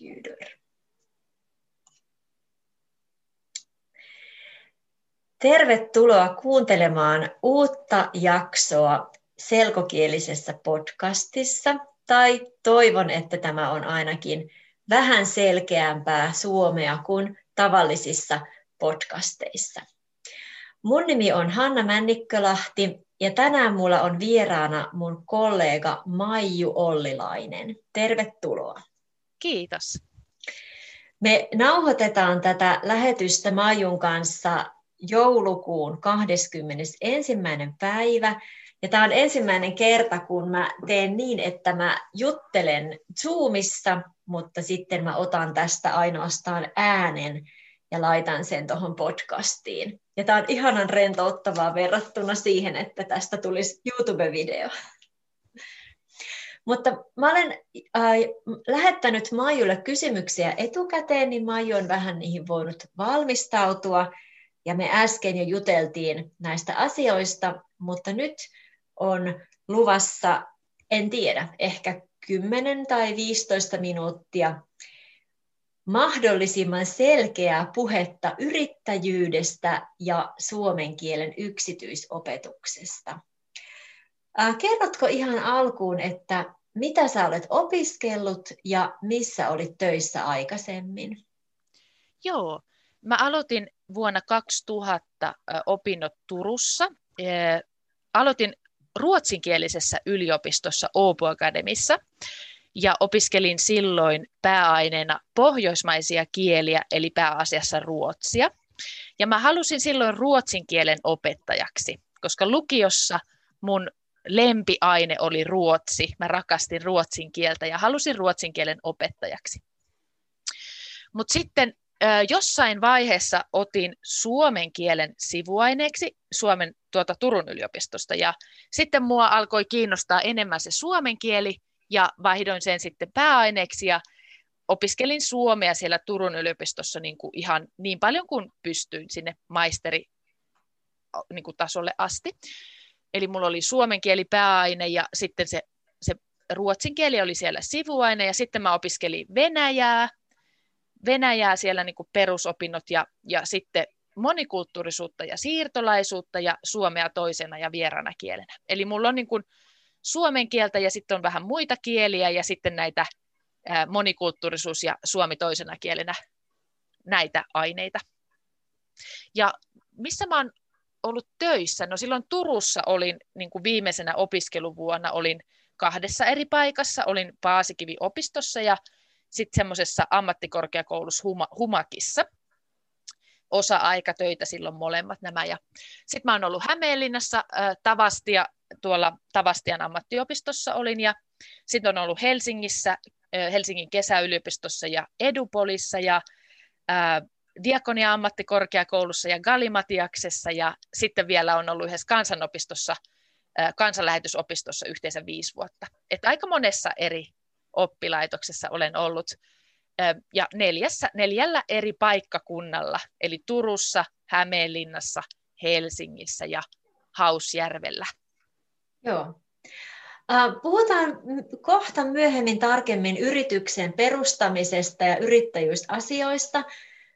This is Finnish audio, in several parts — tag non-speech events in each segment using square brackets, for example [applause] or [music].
ljuder. Tervetuloa kuuntelemaan uutta jaksoa selkokielisessä podcastissa, tai toivon, että tämä on ainakin vähän selkeämpää suomea kuin tavallisissa podcasteissa. Mun nimi on Hanna Männikkölahti ja tänään mulla on vieraana mun kollega Maiju Ollilainen. Tervetuloa. Kiitos. Me nauhoitetaan tätä lähetystä Maijun kanssa joulukuun 21. päivä. Ja tämä on ensimmäinen kerta, kun mä teen niin, että mä juttelen Zoomissa, mutta sitten mä otan tästä ainoastaan äänen ja laitan sen tuohon podcastiin. Ja tämä on ihanan rentouttavaa verrattuna siihen, että tästä tulisi YouTube-video. Mutta mä olen äh, lähettänyt Maijulle kysymyksiä etukäteen, niin Maiju on vähän niihin voinut valmistautua. Ja me äsken jo juteltiin näistä asioista, mutta nyt on luvassa, en tiedä, ehkä 10 tai 15 minuuttia mahdollisimman selkeää puhetta yrittäjyydestä ja suomen kielen yksityisopetuksesta. Kerrotko ihan alkuun, että mitä sä olet opiskellut ja missä olit töissä aikaisemmin? Joo, mä aloitin vuonna 2000 opinnot Turussa. Aloitin ruotsinkielisessä yliopistossa Åbo Akademissa ja opiskelin silloin pääaineena pohjoismaisia kieliä, eli pääasiassa ruotsia. Ja mä halusin silloin ruotsin kielen opettajaksi, koska lukiossa mun lempiaine oli ruotsi. Mä rakastin ruotsin kieltä ja halusin ruotsin kielen opettajaksi. Mutta sitten jossain vaiheessa otin suomen kielen sivuaineeksi Suomen tuota Turun yliopistosta ja sitten mua alkoi kiinnostaa enemmän se suomen kieli ja vaihdoin sen sitten pääaineeksi ja opiskelin suomea siellä Turun yliopistossa niin kuin ihan niin paljon kuin pystyin sinne maisteri niin kuin tasolle asti. Eli mulla oli suomen kieli pääaine ja sitten se, se ruotsin kieli oli siellä sivuaine ja sitten mä opiskelin venäjää, venäjää siellä niin kuin perusopinnot ja, ja sitten monikulttuurisuutta ja siirtolaisuutta ja suomea toisena ja vieraana kielenä. Eli mulla on niin kuin suomen kieltä ja sitten on vähän muita kieliä ja sitten näitä monikulttuurisuus ja suomi toisena kielenä näitä aineita. Ja missä mä oon ollut töissä? No silloin Turussa olin niin kuin viimeisenä opiskeluvuonna olin kahdessa eri paikassa. Olin Paasikivi-opistossa ja sitten semmoisessa ammattikorkeakoulussa Huma, Humakissa. Osa-aikatöitä silloin molemmat nämä. Ja sitten mä oon ollut Hämeenlinnassa äh, Tavastia, tuolla Tavastian ammattiopistossa olin ja sitten on ollut Helsingissä, äh, Helsingin kesäyliopistossa ja Edupolissa ja äh, Diakonia ammattikorkeakoulussa ja Galimatiaksessa ja sitten vielä on ollut yhdessä kansanopistossa, kansanlähetysopistossa yhteensä viisi vuotta. Et aika monessa eri oppilaitoksessa olen ollut ja neljässä, neljällä eri paikkakunnalla, eli Turussa, Hämeenlinnassa, Helsingissä ja Hausjärvellä. Joo. Puhutaan kohta myöhemmin tarkemmin yrityksen perustamisesta ja yrittäjyysasioista,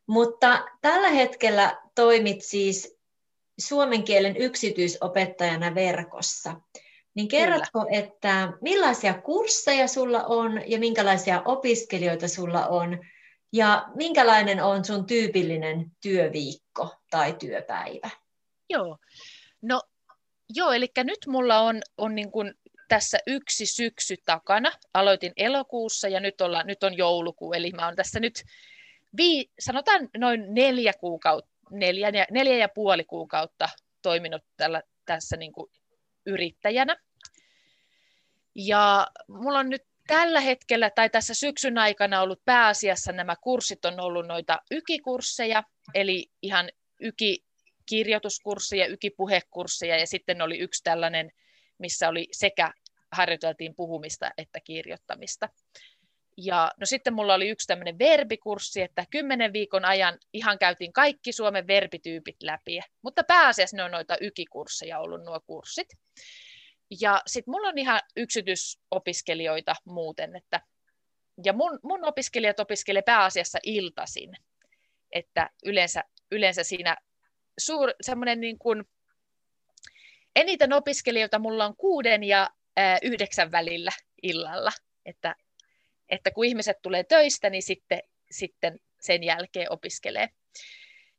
mutta tällä hetkellä toimit siis suomen kielen yksityisopettajana verkossa. Niin kerrotko, Kyllä. että millaisia kursseja sulla on ja minkälaisia opiskelijoita sulla on ja minkälainen on sun tyypillinen työviikko tai työpäivä? Joo, no joo, eli nyt mulla on, on niin kuin tässä yksi syksy takana. Aloitin elokuussa ja nyt, ollaan, nyt on joulukuu, eli mä oon tässä nyt vii, sanotaan noin neljä, kuukautta, neljä, neljä ja puoli kuukautta toiminut tällä, tässä niin kuin yrittäjänä. Ja mulla on nyt tällä hetkellä tai tässä syksyn aikana ollut pääasiassa nämä kurssit on ollut noita ykikursseja, eli ihan ykikirjoituskursseja, ykipuhekursseja ja sitten oli yksi tällainen, missä oli sekä harjoiteltiin puhumista että kirjoittamista. Ja no sitten mulla oli yksi tämmöinen verbikurssi, että kymmenen viikon ajan ihan käytiin kaikki Suomen verbityypit läpi, mutta pääasiassa ne on noita ykikursseja ollut nuo kurssit. Ja sitten mulla on ihan yksityisopiskelijoita muuten, että ja mun, mun opiskelijat opiskelee pääasiassa iltasin, että yleensä, yleensä siinä suur, semmoinen niin kuin, eniten opiskelijoita mulla on kuuden ja ää, yhdeksän välillä illalla, että, että kun ihmiset tulee töistä, niin sitten, sitten sen jälkeen opiskelee.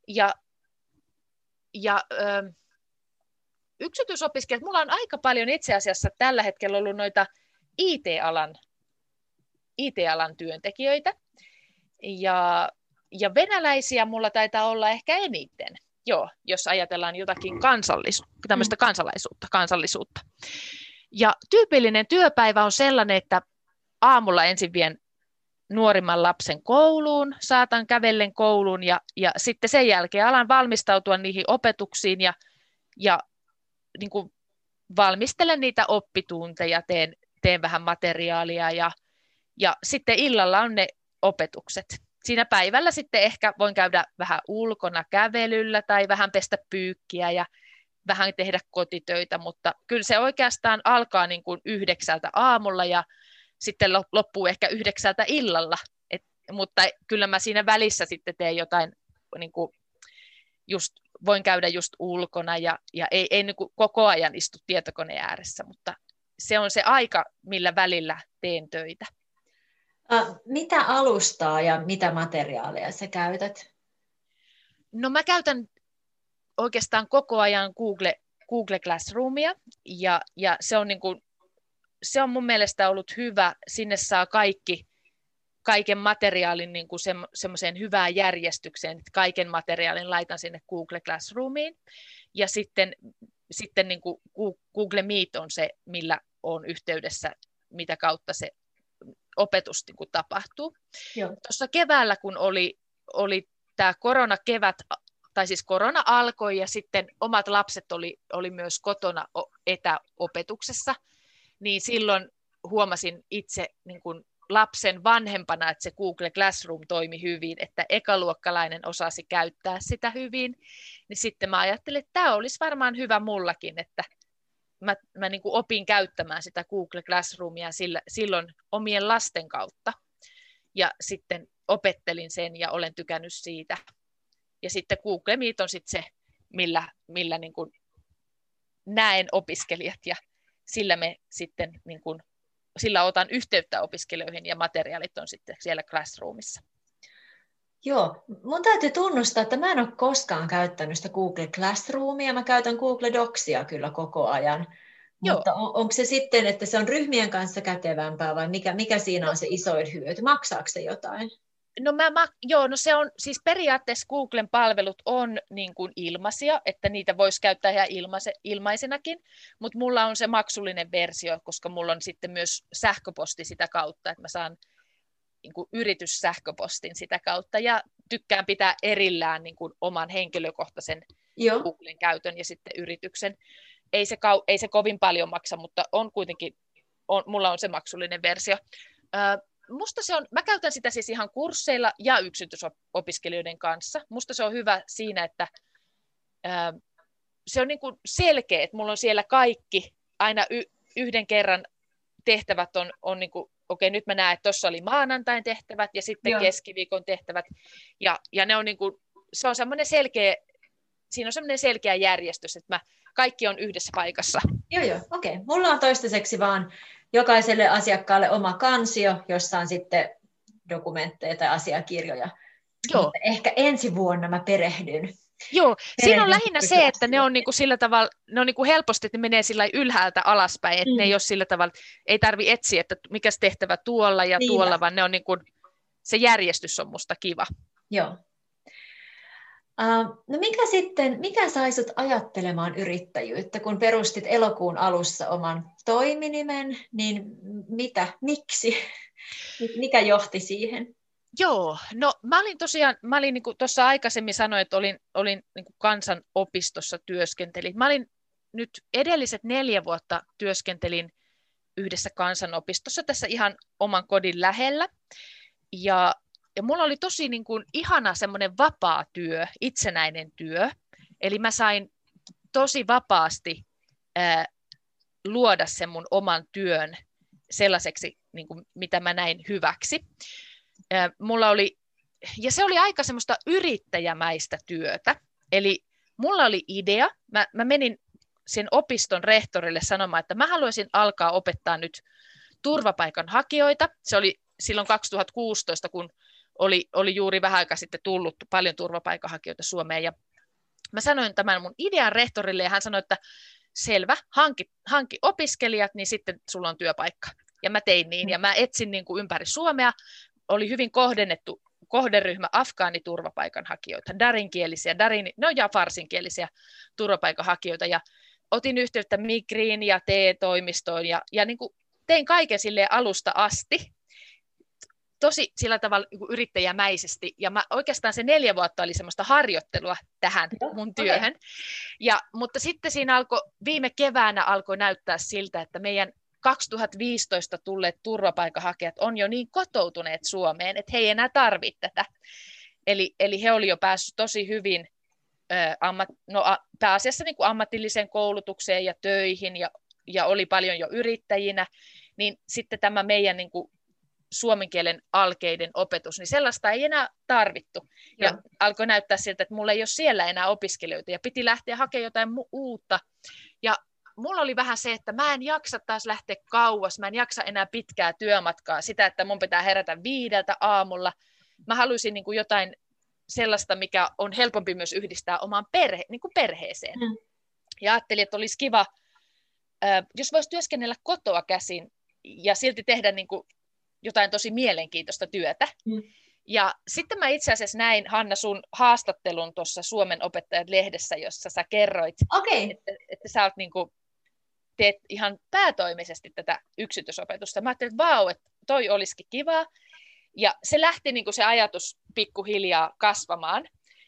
Ja, ja ö, yksityisopiskelijat, mulla on aika paljon itse asiassa tällä hetkellä ollut noita IT-alan, IT-alan työntekijöitä, ja, ja venäläisiä mulla taitaa olla ehkä eniten, joo, jos ajatellaan jotakin kansallisu- tämmöistä mm. kansalaisuutta, kansallisuutta. Ja tyypillinen työpäivä on sellainen, että aamulla ensin vien nuorimman lapsen kouluun, saatan kävellen kouluun ja, ja sitten sen jälkeen alan valmistautua niihin opetuksiin ja, ja niin kuin valmistelen niitä oppitunteja, teen, teen vähän materiaalia ja, ja sitten illalla on ne opetukset. Siinä päivällä sitten ehkä voin käydä vähän ulkona kävelyllä tai vähän pestä pyykkiä ja vähän tehdä kotitöitä, mutta kyllä se oikeastaan alkaa niin kuin yhdeksältä aamulla ja sitten loppuu ehkä yhdeksältä illalla, Et, mutta kyllä mä siinä välissä sitten teen jotain, niin kuin just, voin käydä just ulkona ja, ja ei, ei niin kuin koko ajan istu tietokoneen ääressä, mutta se on se aika, millä välillä teen töitä. Mitä alustaa ja mitä materiaaleja sä käytät? No mä käytän oikeastaan koko ajan Google, Google Classroomia ja, ja se on niin kuin se on mun mielestä ollut hyvä. Sinne saa kaikki, kaiken materiaalin niin kuin se, semmoiseen hyvään järjestykseen. Että kaiken materiaalin laitan sinne Google Classroomiin. Ja sitten, sitten niin kuin Google Meet on se, millä on yhteydessä, mitä kautta se opetus niin kuin tapahtuu. Tuossa keväällä, kun oli, oli tämä koronakevät, tai siis korona alkoi ja sitten omat lapset oli, oli myös kotona etäopetuksessa, niin silloin huomasin itse niin kuin lapsen vanhempana, että se Google Classroom toimi hyvin, että ekaluokkalainen osasi käyttää sitä hyvin, niin sitten mä ajattelin, että tämä olisi varmaan hyvä mullakin, että mä, mä niin kuin opin käyttämään sitä Google Classroomia sillä, silloin omien lasten kautta. Ja sitten opettelin sen ja olen tykännyt siitä. Ja sitten Google Meet on sitten se, millä, millä niin kuin näen opiskelijat ja sillä me sitten niin kuin, sillä otan yhteyttä opiskelijoihin ja materiaalit on sitten siellä classroomissa. Joo, mun täytyy tunnustaa, että mä en ole koskaan käyttänyt sitä Google Classroomia, mä käytän Google Docsia kyllä koko ajan. Joo. Mutta on, onko se sitten, että se on ryhmien kanssa kätevämpää vai mikä, mikä siinä on se isoin hyöty? Maksaako se jotain? No, mä, mä, joo, no se on, siis periaatteessa Googlen palvelut on niin kuin ilmaisia, että niitä voisi käyttää ihan ilmaise, ilmaisenakin, mutta mulla on se maksullinen versio, koska mulla on sitten myös sähköposti sitä kautta, että mä saan niin kuin yrityssähköpostin sitä kautta ja tykkään pitää erillään niin kuin oman henkilökohtaisen joo. Googlen käytön ja sitten yrityksen. Ei se, kau, ei se kovin paljon maksa, mutta on kuitenkin, on, mulla on se maksullinen versio musta se on, mä käytän sitä siis ihan kursseilla ja yksityisopiskelijoiden kanssa. Musta se on hyvä siinä, että ää, se on niin kuin selkeä, että mulla on siellä kaikki, aina y- yhden kerran tehtävät on, on niin kuin, okei, nyt mä näen, että tuossa oli maanantain tehtävät ja sitten Joo. keskiviikon tehtävät. Ja, ja ne on niin kuin, se on semmoinen selkeä, siinä on semmoinen selkeä järjestys, että mä, kaikki on yhdessä paikassa. Joo, joo, okei. Mulla on toistaiseksi vaan jokaiselle asiakkaalle oma kansio, jossa on sitten dokumentteja tai asiakirjoja. Joo. Mutta ehkä ensi vuonna mä perehdyn. Joo, siinä on lähinnä se, että ne on niinku sillä tavalla, ne on niinku helposti, että ne menee sillä ylhäältä alaspäin, että mm. ne ei ole sillä tavalla, ei tarvi etsiä, että mikä tehtävä tuolla ja Niinpä. tuolla, vaan ne on niinku, se järjestys on musta kiva. Joo. No mikä sitten, mikä sai sut ajattelemaan yrittäjyyttä, kun perustit elokuun alussa oman toiminimen, niin mitä, miksi, mikä johti siihen? Joo, no mä olin tosiaan, mä olin niin tuossa aikaisemmin sanoin, että olin, olin niin kansanopistossa työskentelin. Mä olin nyt edelliset neljä vuotta työskentelin yhdessä kansanopistossa tässä ihan oman kodin lähellä. Ja ja mulla oli tosi niin kuin ihana semmoinen vapaa työ, itsenäinen työ. Eli mä sain tosi vapaasti ää, luoda sen mun oman työn sellaiseksi, niin kuin, mitä mä näin hyväksi. Mulla oli, ja se oli aika semmoista yrittäjämäistä työtä. Eli mulla oli idea, mä, mä menin sen opiston rehtorille sanomaan, että mä haluaisin alkaa opettaa nyt turvapaikanhakijoita. Se oli silloin 2016, kun oli, oli juuri vähän aikaa sitten tullut paljon turvapaikanhakijoita Suomeen. Ja mä sanoin tämän mun idean rehtorille ja hän sanoi, että selvä, hanki, hanki opiskelijat, niin sitten sulla on työpaikka. Ja mä tein niin, ja mä etsin niin kuin ympäri Suomea. Oli hyvin kohdennettu kohderyhmä afgaaniturvapaikanhakijoita, darinkielisiä, darin, no ja farsinkielisiä turvapaikanhakijoita, ja otin yhteyttä Migriin ja TE-toimistoon, ja, ja niin kuin tein kaiken sille alusta asti, tosi sillä tavalla niin yrittäjämäisesti. Ja mä, oikeastaan se neljä vuotta oli semmoista harjoittelua tähän mun työhön. Okay. Ja, mutta sitten siinä alkoi, viime keväänä alkoi näyttää siltä, että meidän 2015 tulleet turvapaikanhakijat on jo niin kotoutuneet Suomeen, että he ei enää tarvitse tätä. Eli, eli he olivat jo päässyt tosi hyvin ö, ammat, no, a, pääasiassa niin kuin ammatilliseen koulutukseen ja töihin ja, ja oli paljon jo yrittäjinä, niin sitten tämä meidän niin kuin, suomen kielen alkeiden opetus, niin sellaista ei enää tarvittu. Ja, ja alkoi näyttää siltä, että mulla ei ole siellä enää opiskelijoita, ja piti lähteä hakemaan jotain mu- uutta. Ja mulla oli vähän se, että mä en jaksa taas lähteä kauas, mä en jaksa enää pitkää työmatkaa, sitä, että mun pitää herätä viideltä aamulla. Mä haluaisin niin kuin jotain sellaista, mikä on helpompi myös yhdistää omaan perhe, niin kuin perheeseen. Mm. Ja ajattelin, että olisi kiva, jos voisi työskennellä kotoa käsin ja silti tehdä niin kuin jotain tosi mielenkiintoista työtä. Mm. Ja sitten mä itse asiassa näin, Hanna, sun haastattelun tuossa Suomen opettajat lehdessä, jossa sä kerroit, okay. että, että sä oot niin kuin, teet ihan päätoimisesti tätä yksityisopetusta. Mä ajattelin, että vau, että toi olisikin kiva. Ja se lähti niin kuin se ajatus pikkuhiljaa kasvamaan.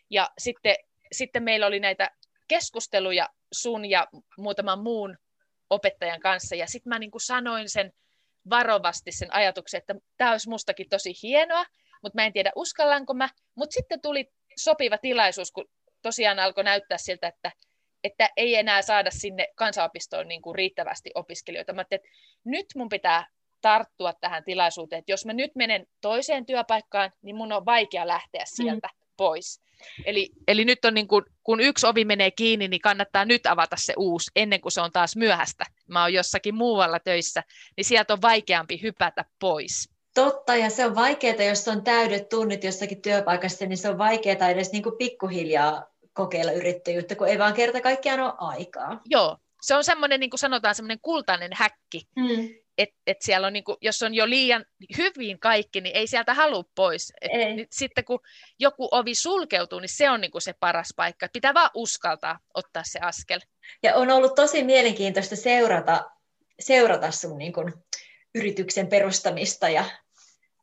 Ja sitten, sitten meillä oli näitä keskusteluja sun ja muutaman muun opettajan kanssa. Ja sitten mä niin kuin sanoin sen varovasti sen ajatuksen, että tämä olisi mustakin tosi hienoa, mutta mä en tiedä uskallanko mä. Mutta sitten tuli sopiva tilaisuus, kun tosiaan alkoi näyttää siltä, että, että ei enää saada sinne kansanopistoon niin kuin riittävästi opiskelijoita. Mä että nyt mun pitää tarttua tähän tilaisuuteen, että jos mä nyt menen toiseen työpaikkaan, niin mun on vaikea lähteä mm. sieltä mm. pois. Eli, eli nyt on niin kuin, kun yksi ovi menee kiinni, niin kannattaa nyt avata se uusi, ennen kuin se on taas myöhäistä. Mä oon jossakin muualla töissä, niin sieltä on vaikeampi hypätä pois. Totta, ja se on vaikeaa, jos on täydet tunnit jossakin työpaikassa, niin se on vaikeaa edes niin kuin pikkuhiljaa kokeilla yrittäjyyttä, kun ei vaan kerta kaikkiaan ole aikaa. Joo, se on semmoinen, niin kuin sanotaan, semmoinen kultainen häkki, mm että et siellä on, niin kuin, jos on jo liian hyvin kaikki, niin ei sieltä halua pois. Et ei. Sitten kun joku ovi sulkeutuu, niin se on niin kuin se paras paikka. Pitää vaan uskaltaa ottaa se askel. Ja on ollut tosi mielenkiintoista seurata, seurata sun niin kuin, yrityksen perustamista ja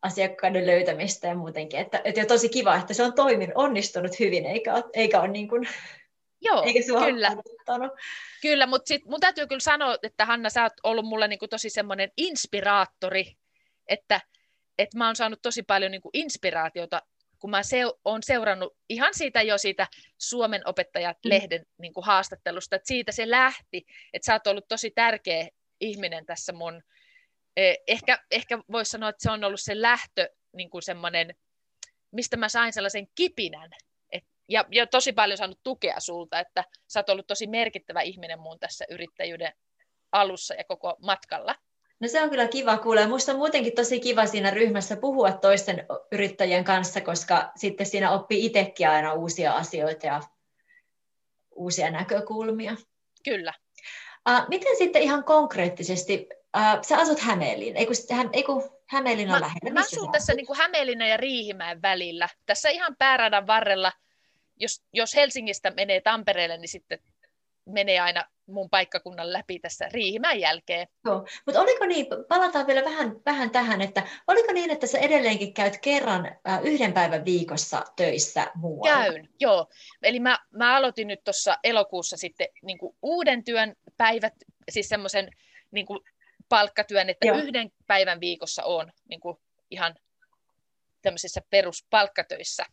asiakkaiden löytämistä ja muutenkin. Että, että on tosi kiva, että se on toiminut, onnistunut hyvin, eikä, eikä ole niin kuin Joo, kyllä. Kyllä, mutta sit mun täytyy kyllä sanoa, että Hanna, sä oot ollut mulle niinku tosi semmoinen inspiraattori, että, että mä oon saanut tosi paljon niinku inspiraatiota, kun mä se, oon seurannut ihan siitä jo siitä Suomen opettajat-lehden mm. niinku haastattelusta, että siitä se lähti, että sä oot ollut tosi tärkeä ihminen tässä mun, eh, ehkä, ehkä voisi sanoa, että se on ollut se lähtö, niin kuin semmoinen, mistä mä sain sellaisen kipinän, ja, ja tosi paljon saanut tukea sulta, että sä oot ollut tosi merkittävä ihminen muun tässä yrittäjyyden alussa ja koko matkalla. No se on kyllä kiva kuulla. Minusta on muutenkin tosi kiva siinä ryhmässä puhua toisten yrittäjien kanssa, koska sitten siinä oppii itsekin aina uusia asioita ja uusia näkökulmia. Kyllä. Uh, miten sitten ihan konkreettisesti, uh, sä asut Hämeenliin, eikö, hä, Hämeenlinna lähellä? Mä asun tässä niin kuin Hämeenlinnan ja Riihimäen välillä, tässä ihan pääradan varrella, jos, jos Helsingistä menee Tampereelle, niin sitten menee aina mun paikkakunnan läpi tässä Riihimäen jälkeen. Joo, mutta oliko niin, palataan vielä vähän, vähän tähän, että oliko niin, että sä edelleenkin käyt kerran äh, yhden päivän viikossa töissä muualla? Käyn, joo. Eli mä, mä aloitin nyt tuossa elokuussa sitten niin uuden työn päivät, siis semmoisen niin palkkatyön, että joo. yhden päivän viikossa on niin ihan tämmöisissä peruspalkkatöissä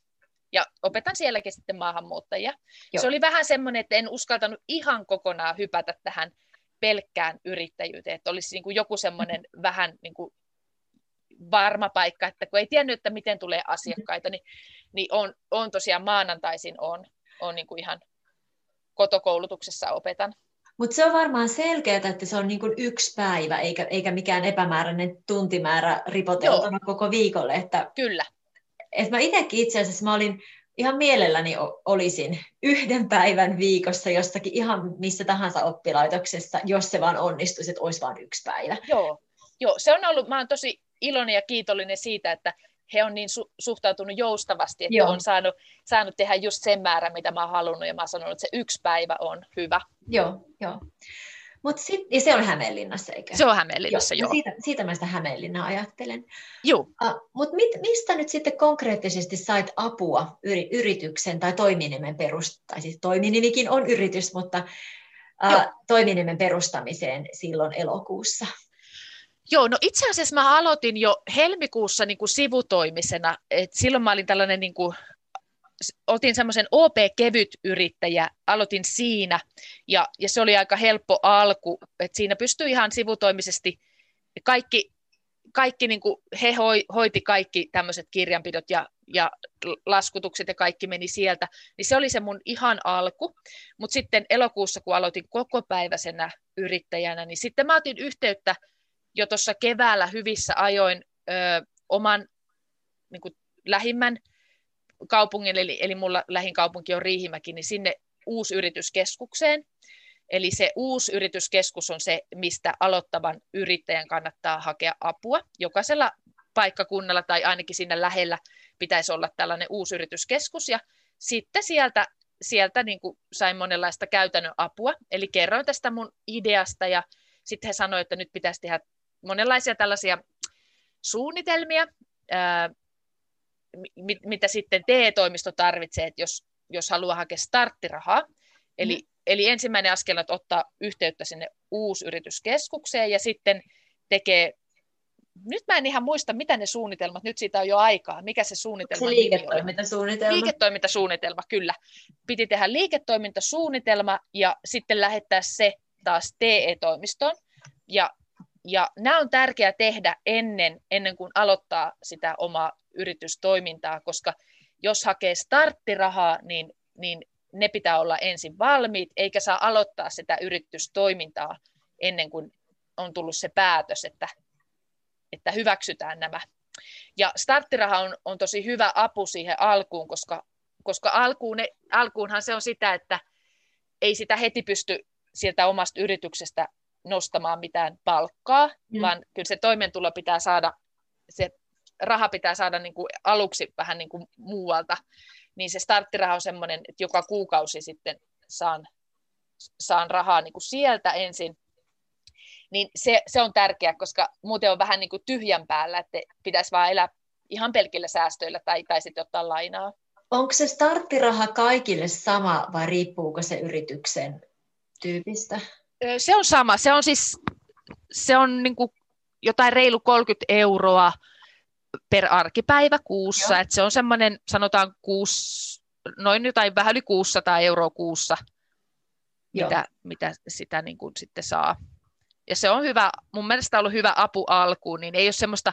ja opetan sielläkin sitten maahanmuuttajia. Joo. Se oli vähän semmoinen, että en uskaltanut ihan kokonaan hypätä tähän pelkkään yrittäjyyteen, että olisi niin kuin joku semmoinen mm-hmm. vähän niin kuin varma paikka, että kun ei tiennyt, että miten tulee asiakkaita, niin, niin on, on tosiaan maanantaisin on, on niin kuin ihan kotokoulutuksessa opetan. Mutta se on varmaan selkeää, että se on niin kuin yksi päivä, eikä, eikä mikään epämääräinen tuntimäärä ripoteltuna koko viikolle. Että, Kyllä. Et mä itsekin itse asiassa mä olin ihan mielelläni olisin yhden päivän viikossa jostakin ihan missä tahansa oppilaitoksessa, jos se vaan onnistuisi, että olisi vain yksi päivä. Joo, Joo se on ollut, mä olen tosi iloinen ja kiitollinen siitä, että he on niin su- suhtautunut joustavasti, että Joo. on saanut, saanut tehdä just sen määrän, mitä mä oon halunnut, ja mä oon sanonut, että se yksi päivä on hyvä. Joo, joo. Mut sit, ja se on Hämeenlinnassa, eikö? Se on Hämeenlinnassa, joo. joo. Siitä, siitä mä sitä Hämeenlinnaa ajattelen. Joo. Uh, Mutta mistä nyt sitten konkreettisesti sait apua yri, yrityksen tai toiminimen perust, tai siis toiminimikin on yritys, mutta uh, toiminimen perustamiseen silloin elokuussa? Joo, no itse asiassa mä aloitin jo helmikuussa niin kuin sivutoimisena. Et silloin mä olin tällainen, niin kuin, otin semmoisen OP-kevyt-yrittäjä, aloitin siinä, ja, ja se oli aika helppo alku, että siinä pystyi ihan sivutoimisesti, kaikki, kaikki niin kuin, he hoi, hoiti kaikki tämmöiset kirjanpidot ja, ja laskutukset ja kaikki meni sieltä, niin se oli se mun ihan alku, mutta sitten elokuussa, kun aloitin kokopäiväisenä yrittäjänä, niin sitten mä otin yhteyttä jo tuossa keväällä hyvissä ajoin ö, oman niin kuin lähimmän kaupungin, eli, eli mulla lähin kaupunki on Riihimäki, niin sinne uusyrityskeskukseen. Eli se uusi yrityskeskus on se, mistä aloittavan yrittäjän kannattaa hakea apua. Jokaisella paikkakunnalla tai ainakin siinä lähellä pitäisi olla tällainen uusi yrityskeskus. Ja sitten sieltä, sieltä niin kuin sain monenlaista käytännön apua. Eli kerroin tästä mun ideasta ja sitten he sanoivat, että nyt pitäisi tehdä monenlaisia tällaisia suunnitelmia, mit, mitä sitten TE-toimisto tarvitsee, että jos, jos haluaa hakea starttirahaa. Eli, mm. eli ensimmäinen askel on ottaa yhteyttä sinne uusyrityskeskukseen ja sitten tekee nyt mä en ihan muista, mitä ne suunnitelmat, nyt siitä on jo aikaa, mikä se suunnitelma se liiketoimintasuunnitelma. Liiketoimintasuunnitelma, kyllä. Piti tehdä liiketoimintasuunnitelma ja sitten lähettää se taas TE-toimistoon. Ja ja nämä on tärkeää tehdä ennen, ennen kuin aloittaa sitä omaa yritystoimintaa, koska jos hakee starttirahaa, niin, niin ne pitää olla ensin valmiit, eikä saa aloittaa sitä yritystoimintaa ennen kuin on tullut se päätös, että, että hyväksytään nämä. Ja starttiraha on, on tosi hyvä apu siihen alkuun, koska, koska alkuun, alkuunhan se on sitä, että ei sitä heti pysty sieltä omasta yrityksestä nostamaan mitään palkkaa, mm. vaan kyllä se toimeentulo pitää saada, se raha pitää saada niin kuin aluksi vähän niin kuin muualta, niin se starttiraha on semmoinen, että joka kuukausi sitten saan, saan rahaa niin kuin sieltä ensin, niin se, se on tärkeää, koska muuten on vähän niin kuin tyhjän päällä, että pitäisi vaan elää ihan pelkillä säästöillä tai, tai sitten ottaa lainaa. Onko se starttiraha kaikille sama vai riippuuko se yrityksen tyypistä? Se on sama. Se on siis se on niin kuin jotain reilu 30 euroa per arkipäivä kuussa. Et se on semmoinen, sanotaan kuusi, noin jotain vähän yli 600 euroa kuussa, mitä, mitä sitä niin kuin sitten saa. Ja se on hyvä, mun mielestä on ollut hyvä apu alkuun, niin ei ole semmoista,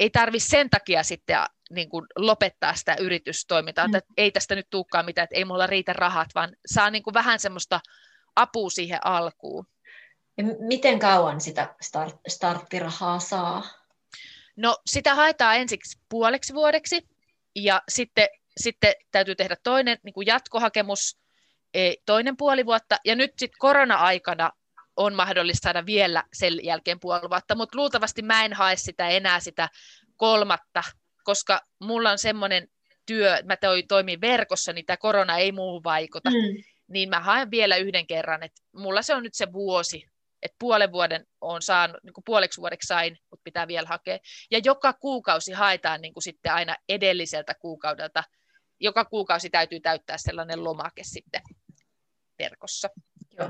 ei tarvi sen takia sitten niin kuin lopettaa sitä yritystoimintaa, mm. että ei tästä nyt tulekaan mitään, että ei mulla riitä rahat, vaan saa niin kuin vähän semmoista apua siihen alkuun. Ja miten kauan sitä start, starttirahaa saa? No sitä haetaan ensiksi puoleksi vuodeksi ja sitten, sitten täytyy tehdä toinen niin kuin jatkohakemus e, toinen puoli vuotta ja nyt sitten korona-aikana on mahdollista saada vielä sen jälkeen puoli vuotta, mutta luultavasti mä en hae sitä enää sitä kolmatta, koska mulla on semmoinen työ, mä toimin verkossa, niin tämä korona ei muuhun vaikuta. Mm niin mä haen vielä yhden kerran, että mulla se on nyt se vuosi, että puolen vuoden on saanut, niin kuin puoleksi vuodeksi sain, mutta pitää vielä hakea. Ja joka kuukausi haetaan niin kuin sitten aina edelliseltä kuukaudelta. Joka kuukausi täytyy täyttää sellainen lomake sitten verkossa. Joo.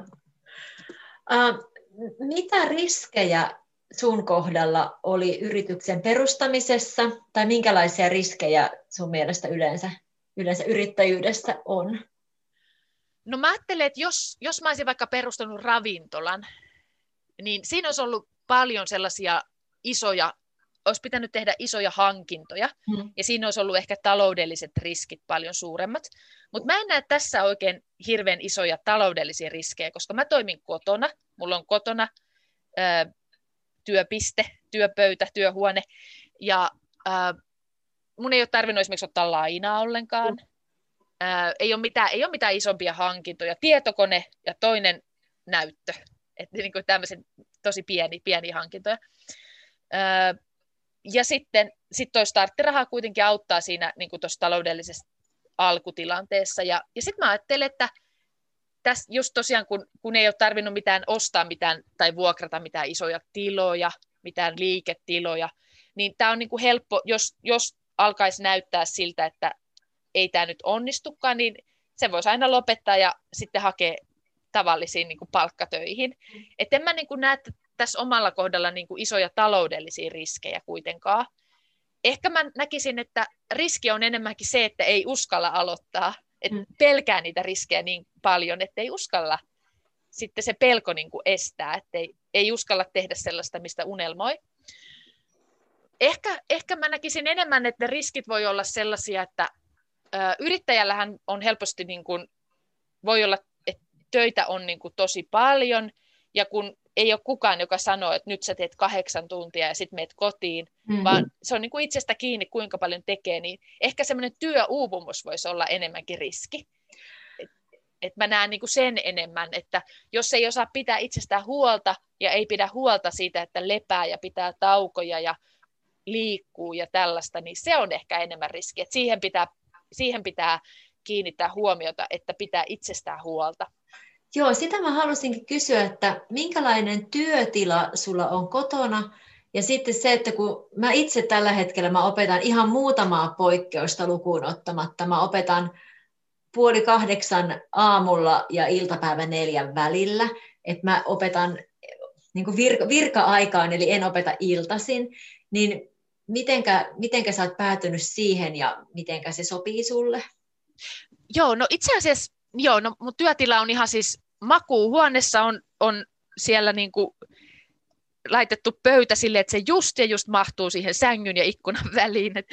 Uh, mitä riskejä sun kohdalla oli yrityksen perustamisessa, tai minkälaisia riskejä sun mielestä yleensä, yleensä yrittäjyydessä on? No mä ajattelen, että jos, jos mä olisin vaikka perustanut ravintolan, niin siinä olisi ollut paljon sellaisia isoja olisi pitänyt tehdä isoja hankintoja, mm. ja siinä olisi ollut ehkä taloudelliset riskit paljon suuremmat. Mutta mä en näe tässä oikein hirveän isoja taloudellisia riskejä, koska mä toimin kotona, mulla on kotona ää, työpiste, työpöytä, työhuone, ja ää, mun ei ole tarvinnut esimerkiksi ottaa lainaa ollenkaan, mm. ää, ei, ole mitään, ei ole mitään isompia hankintoja, tietokone ja toinen näyttö, että niin kuin tämmöisen tosi pieni, pieni hankintoja. Ää, ja sitten sit toi starttiraha kuitenkin auttaa siinä niin tuossa taloudellisessa alkutilanteessa. Ja, ja sitten mä ajattelen, että tässä just tosiaan, kun, kun ei ole tarvinnut mitään ostaa mitään tai vuokrata mitään isoja tiloja, mitään liiketiloja, niin tämä on niin kuin helppo, jos, jos alkaisi näyttää siltä, että ei tämä nyt onnistukaan, niin se voisi aina lopettaa ja sitten hakea tavallisiin niin kuin palkkatöihin. Et en mä niin kuin näe tässä omalla kohdalla niin kuin isoja taloudellisia riskejä kuitenkaan. Ehkä mä näkisin, että riski on enemmänkin se, että ei uskalla aloittaa, että mm. pelkää niitä riskejä niin paljon, että ei uskalla. Sitten se pelko niin kuin estää, että ei, ei uskalla tehdä sellaista, mistä unelmoi. Ehkä, ehkä mä näkisin enemmän, että ne riskit voi olla sellaisia, että ö, yrittäjällähän on helposti, niin kuin, voi olla, töitä on niin kuin tosi paljon, ja kun ei ole kukaan, joka sanoo, että nyt sä teet kahdeksan tuntia ja sitten meet kotiin, mm-hmm. vaan se on niin kuin itsestä kiinni, kuinka paljon tekee, niin ehkä semmoinen työuupumus voisi olla enemmänkin riski. Et, et mä näen niin kuin sen enemmän, että jos ei osaa pitää itsestään huolta ja ei pidä huolta siitä, että lepää ja pitää taukoja ja liikkuu ja tällaista, niin se on ehkä enemmän riski. Et siihen, pitää, siihen pitää kiinnittää huomiota, että pitää itsestään huolta. Joo, sitä mä halusinkin kysyä, että minkälainen työtila sulla on kotona, ja sitten se, että kun mä itse tällä hetkellä mä opetan ihan muutamaa poikkeusta lukuun ottamatta, mä opetan puoli kahdeksan aamulla ja iltapäivän neljän välillä, että mä opetan niin kuin virka, virka-aikaan, eli en opeta iltasin, niin mitenkä, mitenkä sä oot päätynyt siihen ja mitenkä se sopii sulle? Joo, no itse asiassa joo, no mun työtila on ihan siis makuuhuoneessa on, on siellä niin kuin laitettu pöytä sille, että se just ja just mahtuu siihen sängyn ja ikkunan [laughs] väliin. Et,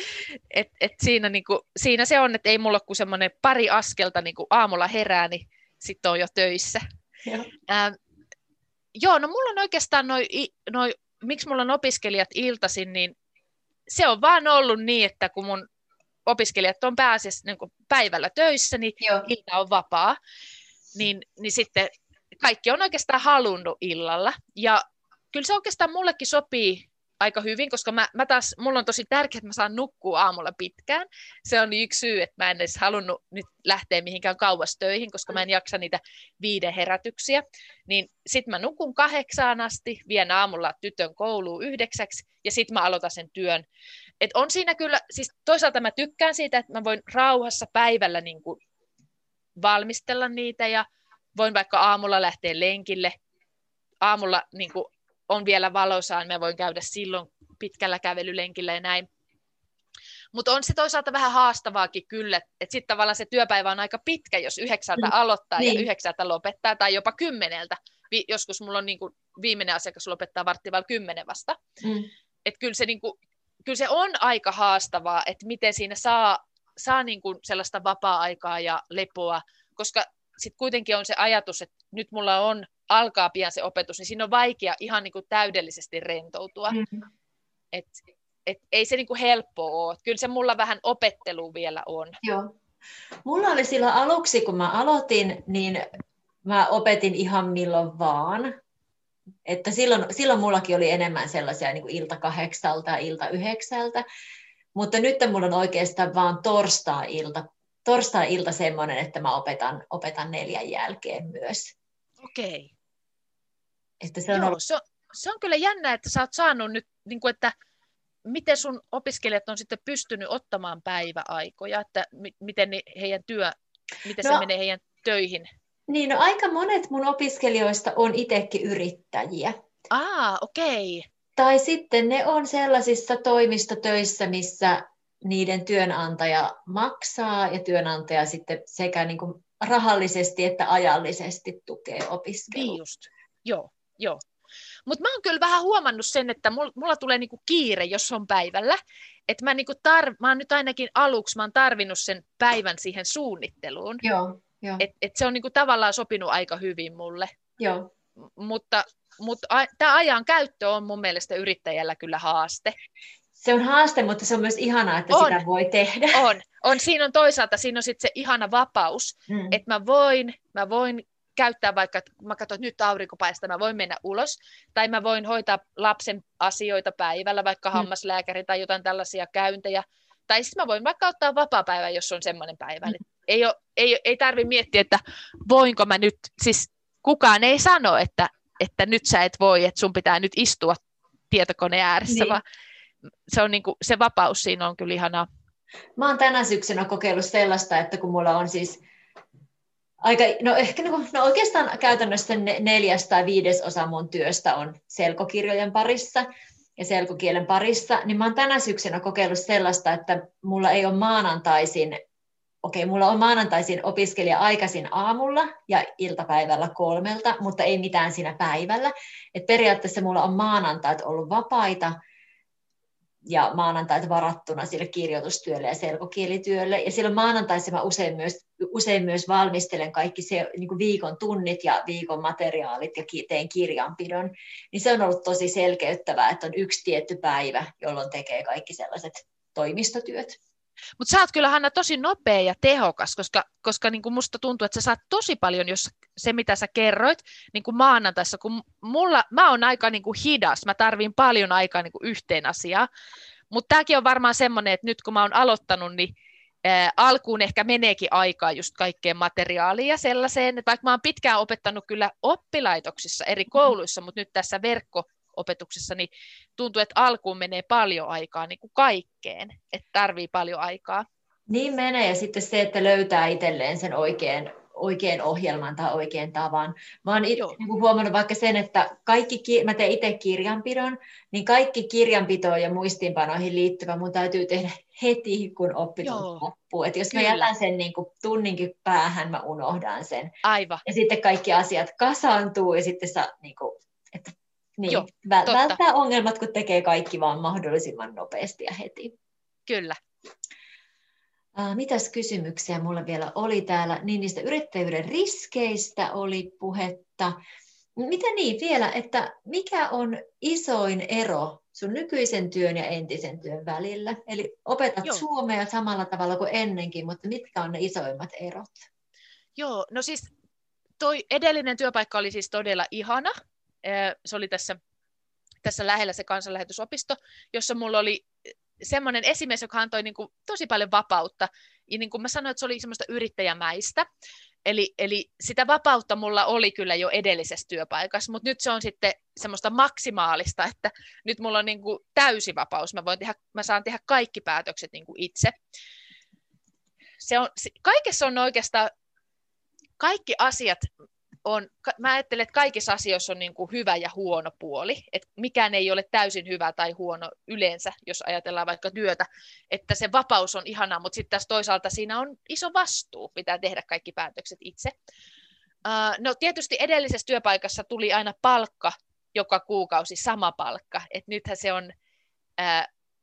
et, et siinä, niin kuin, siinä se on, että ei mulla ole kuin semmoinen pari askelta niin kuin aamulla herää, niin sitten on jo töissä. Joo. Ähm, joo, no mulla on oikeastaan noin, noi, miksi mulla on opiskelijat iltasin, niin se on vaan ollut niin, että kun mun opiskelijat on pääasiassa niin päivällä töissä, niin Joo. ilta on vapaa niin, niin sitten kaikki on oikeastaan halunnut illalla. Ja kyllä se oikeastaan mullekin sopii aika hyvin, koska mä, mä taas, mulla on tosi tärkeää, että mä saan nukkua aamulla pitkään. Se on yksi syy, että mä en edes halunnut nyt lähteä mihinkään kauas töihin, koska mä en jaksa niitä viiden herätyksiä. Niin sit mä nukun kahdeksaan asti, vien aamulla tytön kouluun yhdeksäksi ja sit mä aloitan sen työn. Et on siinä kyllä, siis toisaalta mä tykkään siitä, että mä voin rauhassa päivällä niin kuin valmistella niitä ja voin vaikka aamulla lähteä lenkille. Aamulla niin kuin on vielä valosaan, mä voin käydä silloin pitkällä kävelylenkillä ja näin. Mutta on se toisaalta vähän haastavaakin kyllä, että sitten tavallaan se työpäivä on aika pitkä, jos yhdeksältä mm. aloittaa niin. ja yhdeksältä lopettaa, tai jopa kymmeneltä. Vi- joskus mulla on niin kuin viimeinen asiakas lopettaa varttival kymmenen vasta. Mm. Et kyllä, se niin kuin, kyllä se on aika haastavaa, että miten siinä saa saa niin kuin sellaista vapaa-aikaa ja lepoa, koska sitten kuitenkin on se ajatus, että nyt mulla on, alkaa pian se opetus, niin siinä on vaikea ihan niin kuin täydellisesti rentoutua. Mm-hmm. Et, et ei se niin kuin helppoa ole. Kyllä se mulla vähän opettelu vielä on. Joo. Mulla oli silloin aluksi, kun mä aloitin, niin mä opetin ihan milloin vaan. Että silloin, silloin mullakin oli enemmän sellaisia niin kuin ilta kahdeksalta ja ilta yhdeksältä. Mutta nyt mulla on oikeastaan vaan torstai-ilta, torstai-ilta semmoinen, että mä opetan, opetan neljän jälkeen myös. Okei. Okay. Että se, on Joo, ollut... se, on, se on kyllä jännä, että sä oot saanut nyt, niin kuin, että miten sun opiskelijat on sitten pystynyt ottamaan päiväaikoja, että mi- miten heidän työ, miten no, se menee heidän töihin? Niin, no aika monet mun opiskelijoista on itsekin yrittäjiä. Ah, okei. Okay. Tai sitten ne on sellaisissa toimistotöissä, missä niiden työnantaja maksaa ja työnantaja sitten sekä niin kuin rahallisesti että ajallisesti tukee opiskelua. Niin just, joo, joo. Mutta mä oon kyllä vähän huomannut sen, että mulla, mulla tulee niinku kiire, jos on päivällä. Että mä, niinku tar- mä oon nyt ainakin aluksi, mä oon tarvinnut sen päivän siihen suunnitteluun. Joo, joo. Et, et se on niinku tavallaan sopinut aika hyvin mulle. Joo. Mutta, mutta a- tämä ajan käyttö on mun mielestä yrittäjällä kyllä haaste. Se on haaste, mutta se on myös ihanaa, että On. sitä voi tehdä. On, on. Siinä on toisaalta siinä on sit se ihana vapaus, Mm. että mä voin, mä voin käyttää vaikka, mä katson, että nyt aurinko paistaa, mä voin mennä ulos, tai mä voin hoitaa lapsen asioita päivällä, vaikka Mm. hammaslääkäri tai jotain tällaisia käyntejä, tai sitten mä voin vaikka ottaa vapaa-päivä, jos on semmoinen päivä. Mm. Ei, oo- ei, ei tarvi miettiä, että voinko mä nyt, siis kukaan ei sano, että, että nyt sä et voi, että sun pitää nyt istua tietokoneen ääressä, Niin. vaan se, on niinku, se vapaus siinä on kyllä ihanaa. Mä oon tänä syksynä kokeillut sellaista, että kun mulla on siis aika, no ehkä niin kuin- no oikeastaan käytännössä ne- neljäs tai viides osa mun työstä on selkokirjojen parissa ja selkokielen parissa, niin mä oon tänä syksynä kokeillut sellaista, että mulla ei ole maanantaisin, okei, mulla on maanantaisin opiskelija aikaisin aamulla ja iltapäivällä kolmelta, mutta ei mitään siinä päivällä. Et periaatteessa mulla on maanantait ollut vapaita, ja maanantaita varattuna sille kirjoitustyölle ja selkokielityölle. Ja silloin maanantaisin mä usein myös, usein myös valmistelen kaikki se, niin kuin viikon tunnit ja viikon materiaalit ja teen kirjanpidon. Niin se on ollut tosi selkeyttävää, että on yksi tietty päivä, jolloin tekee kaikki sellaiset toimistotyöt. Mutta sä oot kyllä Hanna tosi nopea ja tehokas, koska, koska niin kuin musta tuntuu, että sä saat tosi paljon, jos se mitä sä kerroit niin kuin maanantaissa, kun mulla, mä oon aika niin kuin hidas, mä tarvin paljon aikaa niin kuin yhteen asiaan, mutta tämäkin on varmaan semmoinen, että nyt kun mä oon aloittanut, niin ää, alkuun ehkä meneekin aikaa just kaikkeen materiaaliin ja sellaiseen, että vaikka mä oon pitkään opettanut kyllä oppilaitoksissa eri kouluissa, mutta nyt tässä verkko opetuksessa, niin tuntuu, että alkuun menee paljon aikaa niin kuin kaikkeen, että tarvii paljon aikaa. Niin menee, ja sitten se, että löytää itselleen sen oikean, oikean ohjelman tai oikean tavan. Mä oon it, Joo. niin huomannut vaikka sen, että kaikki, ki- mä teen itse kirjanpidon, niin kaikki kirjanpitoon ja muistiinpanoihin liittyvä mun täytyy tehdä heti, kun oppitunti loppuu. Et jos mä Kyllä. jätän sen niin kuin tunninkin päähän, mä unohdan sen. Aivan. Ja sitten kaikki asiat kasaantuu, ja sitten saa, niin kuin, että niin, Joo, väl- totta. välttää ongelmat, kun tekee kaikki vaan mahdollisimman nopeasti ja heti. Kyllä. Uh, mitäs kysymyksiä mulla vielä oli täällä? Niin niistä yrittäjyyden riskeistä oli puhetta. Mitä niin vielä, että mikä on isoin ero sun nykyisen työn ja entisen työn välillä? Eli opetat Joo. suomea samalla tavalla kuin ennenkin, mutta mitkä on ne isoimmat erot? Joo, no siis toi edellinen työpaikka oli siis todella ihana. Eh, Se oli tässä, tässä lähellä se kansanlähetysopisto, jossa mulla oli semmoinen esimies, joka antoi niin kuin tosi paljon vapautta. Ja niin kuin mä sanoin, että se oli semmoista yrittäjämäistä. Eli, eli sitä vapautta mulla oli kyllä jo edellisessä työpaikassa, mutta nyt se on sitten semmoista maksimaalista, että nyt mulla on niin kuin täysi vapaus. Mä, voin tehdä, mä saan tehdä kaikki päätökset niin kuin itse. Se on, kaikessa on oikeastaan, kaikki asiat on, mä ajattelen, että kaikissa asioissa on niin kuin hyvä ja huono puoli, että mikään ei ole täysin hyvä tai huono yleensä, jos ajatellaan vaikka työtä, että se vapaus on ihanaa, mutta sitten taas toisaalta siinä on iso vastuu, pitää tehdä kaikki päätökset itse. No tietysti edellisessä työpaikassa tuli aina palkka joka kuukausi, sama palkka, että nythän se on,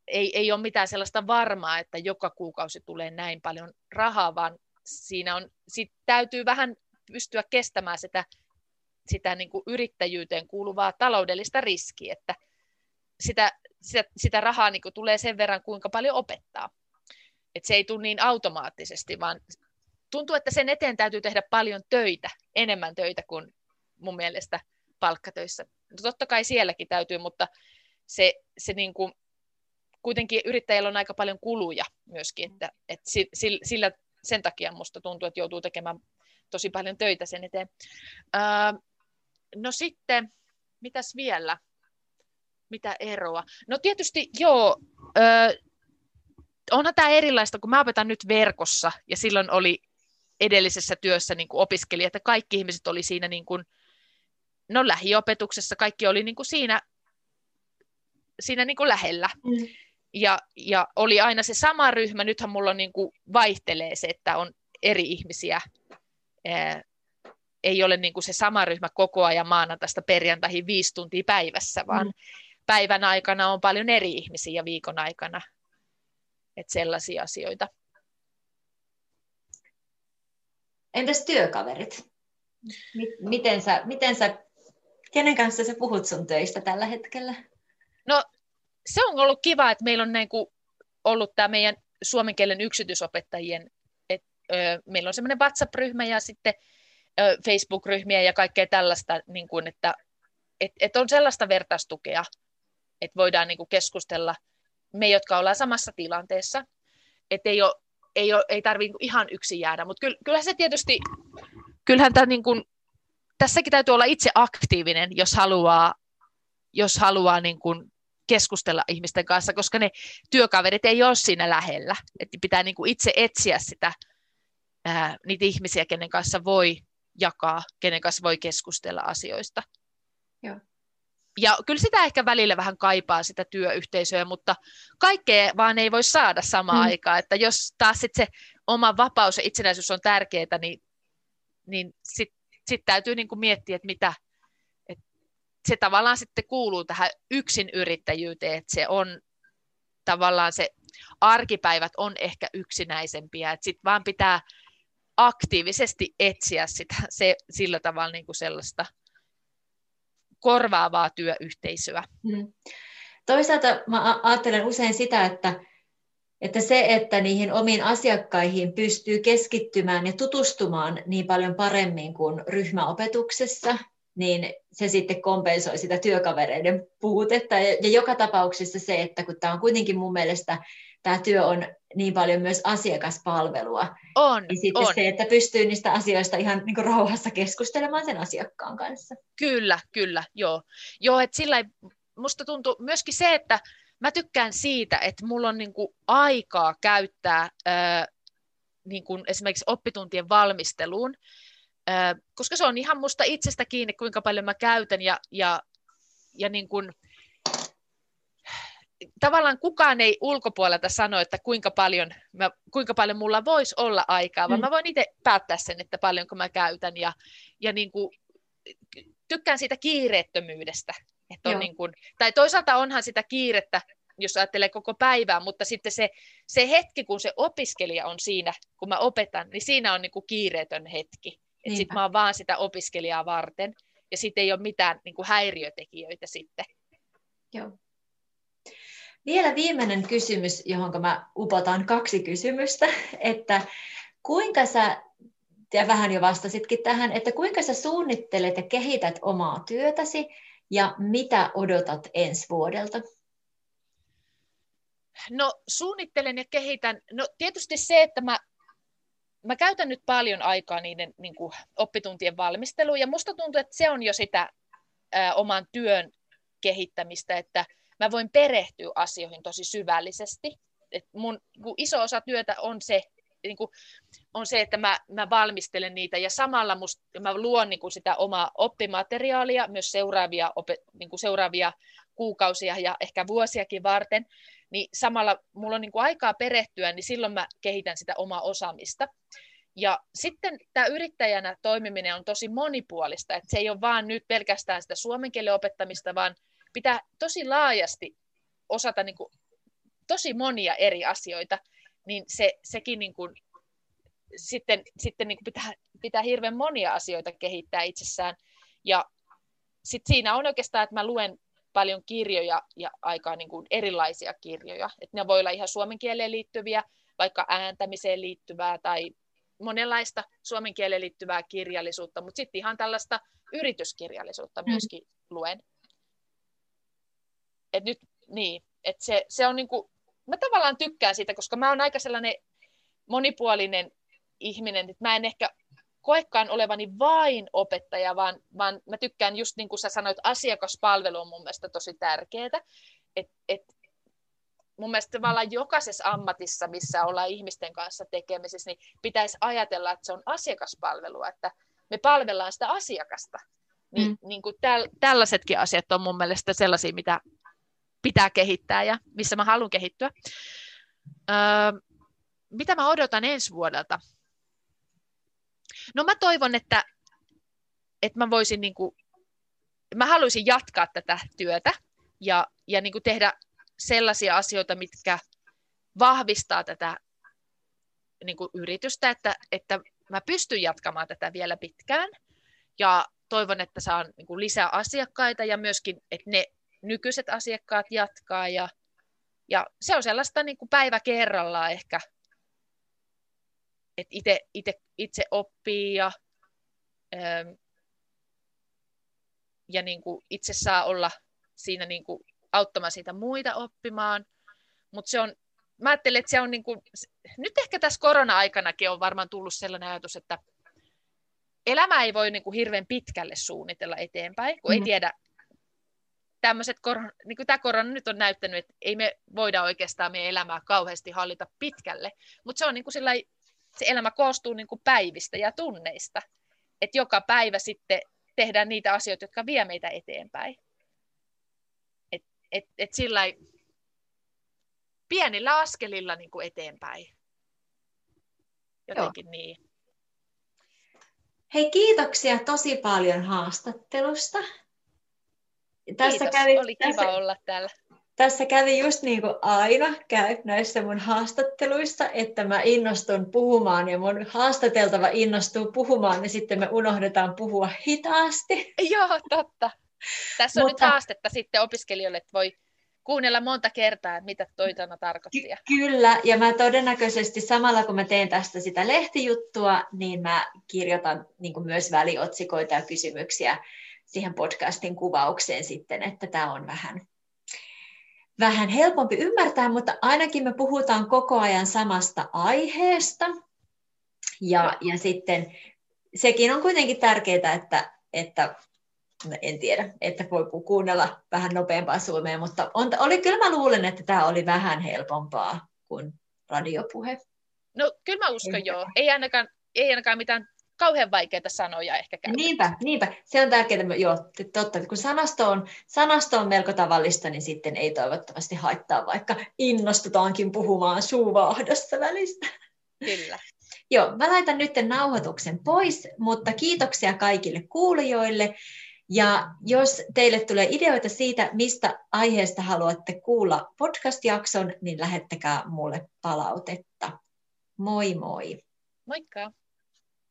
ei, ei ole mitään sellaista varmaa, että joka kuukausi tulee näin paljon rahaa, vaan siinä on, sit täytyy vähän pystyä kestämään sitä, sitä niin kuin yrittäjyyteen kuuluvaa taloudellista riskiä, että sitä, sitä, sitä rahaa niin kuin tulee sen verran, kuinka paljon opettaa. Et se ei tule niin automaattisesti, vaan tuntuu, että sen eteen täytyy tehdä paljon töitä, enemmän töitä kuin mun mielestä palkkatöissä. No totta kai sielläkin täytyy, mutta se, se niin kuin, kuitenkin yrittäjällä on aika paljon kuluja myöskin, että, että sillä, sen takia musta tuntuu, että joutuu tekemään tosi paljon töitä sen eteen. Öö, no sitten, mitäs vielä? Mitä eroa? No tietysti joo, öö, onhan tämä erilaista, kun mä opetan nyt verkossa, ja silloin oli edellisessä työssä niin kuin opiskelijat, että kaikki ihmiset oli siinä niin kuin, no lähiopetuksessa, kaikki oli niin kuin siinä, siinä niin kuin lähellä. Mm. Ja, ja oli aina se sama ryhmä, nythän mulla on niin kuin vaihtelee se, että on eri ihmisiä ei ole niin kuin se sama ryhmä koko ajan maanantaista perjantaihin viisi tuntia päivässä, vaan mm. päivän aikana on paljon eri ihmisiä ja viikon aikana. Että sellaisia asioita. Entäs työkaverit? Miten sä, miten sä, kenen kanssa sä puhut sun töistä tällä hetkellä? No se on ollut kiva, että meillä on niin kuin ollut tämä meidän suomen kielen yksityisopettajien, meillä on semmoinen WhatsApp-ryhmä ja sitten Facebook-ryhmiä ja kaikkea tällaista, niin kuin, että et, et on sellaista vertaistukea, että voidaan niin kuin keskustella me, jotka ollaan samassa tilanteessa, että ei, ei, ei tarvitse niin ihan yksin jäädä, mutta kyllä, kyllähän se tietysti, kyllähän tämä niin kuin, tässäkin täytyy olla itse aktiivinen, jos haluaa, jos haluaa niin kuin keskustella ihmisten kanssa, koska ne työkaverit ei ole siinä lähellä. Että pitää niin kuin itse etsiä sitä, ää, niitä ihmisiä, kenen kanssa voi jakaa, kenen kanssa voi keskustella asioista. Joo. Ja kyllä sitä ehkä välillä vähän kaipaa sitä työyhteisöä, mutta kaikkea vaan ei voi saada samaan mm. aikaan. Että jos taas sit se oma vapaus ja itsenäisyys on tärkeää, niin, niin sitten sit täytyy niinku miettiä, että mitä, se tavallaan sitten kuuluu tähän yksin yrittäjyyteen, että se on tavallaan se arkipäivät on ehkä yksinäisempiä, että sitten vaan pitää aktiivisesti etsiä sitä, se, sillä tavalla niin kuin sellaista korvaavaa työyhteisöä. Mm. Toisaalta mä ajattelen usein sitä, että, että se, että niihin omiin asiakkaihin pystyy keskittymään ja tutustumaan niin paljon paremmin kuin ryhmäopetuksessa, niin se sitten kompensoi sitä työkavereiden puutetta. Ja, ja joka tapauksessa se, että kun tämä on kuitenkin mun mielestä, tämä työ on niin paljon myös asiakaspalvelua, on, niin sitten on. se, että pystyy niistä asioista ihan niin kuin rauhassa keskustelemaan sen asiakkaan kanssa. Kyllä, kyllä, joo. Joo, että sillä musta tuntuu myöskin se, että mä tykkään siitä, että mulla on niin kuin aikaa käyttää ää, niin kuin esimerkiksi oppituntien valmisteluun, koska se on ihan musta itsestä kiinni, kuinka paljon mä käytän ja, ja, ja niin kuin, tavallaan kukaan ei ulkopuolelta sano, että kuinka paljon, mä, kuinka paljon mulla voisi olla aikaa, vaan mm. mä voin itse päättää sen, että paljonko mä käytän ja, ja niin kuin, tykkään siitä kiireettömyydestä. Että on niin kuin, tai toisaalta onhan sitä kiirettä, jos ajattelee koko päivää, mutta sitten se, se hetki, kun se opiskelija on siinä, kun mä opetan, niin siinä on niin kuin kiireetön hetki. Että sitten mä oon vaan sitä opiskelijaa varten, ja sitten ei ole mitään niin kuin häiriötekijöitä sitten. Joo. Vielä viimeinen kysymys, johon mä upotan kaksi kysymystä, [laughs] että kuinka sä, ja vähän jo vastasitkin tähän, että kuinka sä suunnittelet ja kehität omaa työtäsi ja mitä odotat ensi vuodelta? No suunnittelen ja kehitän, no tietysti se, että mä mä käytän nyt paljon aikaa niiden niin kuin, oppituntien valmisteluun, ja musta tuntuu, että se on jo sitä ää, oman työn kehittämistä, että mä voin perehtyä asioihin tosi syvällisesti. Et mun kun iso osa työtä on se, niin kuin, on se, että mä, mä valmistelen niitä ja samalla must, mä luon niin kuin sitä omaa oppimateriaalia myös seuraavia, opet, niin kuin seuraavia kuukausia ja ehkä vuosiakin varten, niin samalla mulla on niin kuin aikaa perehtyä, niin silloin mä kehitän sitä omaa osaamista. Ja sitten tämä yrittäjänä toimiminen on tosi monipuolista, että se ei ole vaan nyt pelkästään sitä suomen kielen opettamista, vaan pitää tosi laajasti osata niin kuin, tosi monia eri asioita, niin se, sekin niin kuin, sitten, sitten niin kuin pitää, pitää hirveän monia asioita kehittää itsessään. Ja sitten siinä on oikeastaan, että mä luen paljon kirjoja ja aikaa niin kuin erilaisia kirjoja. että ne voi olla ihan suomen kieleen liittyviä, vaikka ääntämiseen liittyvää tai monenlaista suomen kieleen liittyvää kirjallisuutta, mutta sitten ihan tällaista yrityskirjallisuutta mm. myöskin mm. luen. Et nyt, niin, et se, se on niinku, mä tavallaan tykkään siitä, koska mä oon aika sellainen monipuolinen ihminen, että mä en ehkä koekaan olevani vain opettaja, vaan, vaan mä tykkään just niin kuin sä sanoit, asiakaspalvelu on mun mielestä tosi tärkeää. Et, et, mun mielestä tavallaan jokaisessa ammatissa, missä ollaan ihmisten kanssa tekemisissä, niin pitäisi ajatella, että se on asiakaspalvelua, että me palvellaan sitä asiakasta. Niin, mm. niin kuin täl, tällaisetkin asiat on mun mielestä sellaisia, mitä pitää kehittää ja missä mä haluan kehittyä. Öö, mitä mä odotan ensi vuodelta? No mä toivon, että että mä voisin niin kuin, mä haluaisin jatkaa tätä työtä ja, ja niin kuin tehdä sellaisia asioita, mitkä vahvistaa tätä niin kuin yritystä, että, että mä pystyn jatkamaan tätä vielä pitkään. Ja toivon, että saan niin kuin lisää asiakkaita ja myöskin, että ne nykyiset asiakkaat jatkaa ja, ja se on sellaista niin kuin päivä kerrallaan ehkä, että itse, itse, itse oppii ja, ähm, ja niin kuin itse saa olla siinä niin kuin auttamaan siitä muita oppimaan, mutta se on mä ajattelen, että se on niin kuin, nyt ehkä tässä korona-aikanakin on varmaan tullut sellainen ajatus, että elämä ei voi niin kuin hirveän pitkälle suunnitella eteenpäin, kun mm. ei tiedä, tämmöiset, niin kuin tämä korona nyt on näyttänyt, että ei me voida oikeastaan meidän elämää kauheasti hallita pitkälle, mutta se on niin kuin se elämä koostuu niin kuin päivistä ja tunneista, että joka päivä sitten tehdään niitä asioita, jotka vie meitä eteenpäin. Et, et, et sillä pienillä askelilla niin kuin eteenpäin. Jotenkin Joo. niin. Hei, kiitoksia tosi paljon haastattelusta. Tässä Kiitos, kävi, oli kiva tässä, olla täällä. Tässä kävi just niin kuin aina käy näissä mun haastatteluissa, että mä innostun puhumaan ja mun haastateltava innostuu puhumaan ja sitten me unohdetaan puhua hitaasti. [laughs] Joo, totta. Tässä on Mutta, nyt haastetta sitten opiskelijoille, että voi kuunnella monta kertaa, mitä toi sana tarkoitti. Ky- kyllä, ja mä todennäköisesti samalla kun mä teen tästä sitä lehtijuttua, niin mä kirjoitan niin myös väliotsikoita ja kysymyksiä siihen podcastin kuvaukseen sitten, että tämä on vähän, vähän helpompi ymmärtää, mutta ainakin me puhutaan koko ajan samasta aiheesta. Ja, ja sitten sekin on kuitenkin tärkeää, että, että en tiedä, että voi kuunnella vähän nopeampaa suomea, mutta on, oli, kyllä mä luulen, että tämä oli vähän helpompaa kuin radiopuhe. No kyllä mä uskon joo. Ei ainakaan, ei ainakaan mitään kauhean vaikeita sanoja ehkä käytetä. Niinpä, niinpä. Se on tärkeää, joo, totta. Kun sanasto on, sanasto on melko tavallista, niin sitten ei toivottavasti haittaa, vaikka innostutaankin puhumaan suuvaahdossa välistä. Kyllä. [laughs] Joo, mä laitan nyt nauhoituksen pois, mutta kiitoksia kaikille kuulijoille. Ja jos teille tulee ideoita siitä, mistä aiheesta haluatte kuulla podcast-jakson, niin lähettäkää mulle palautetta. Moi moi! Moikka!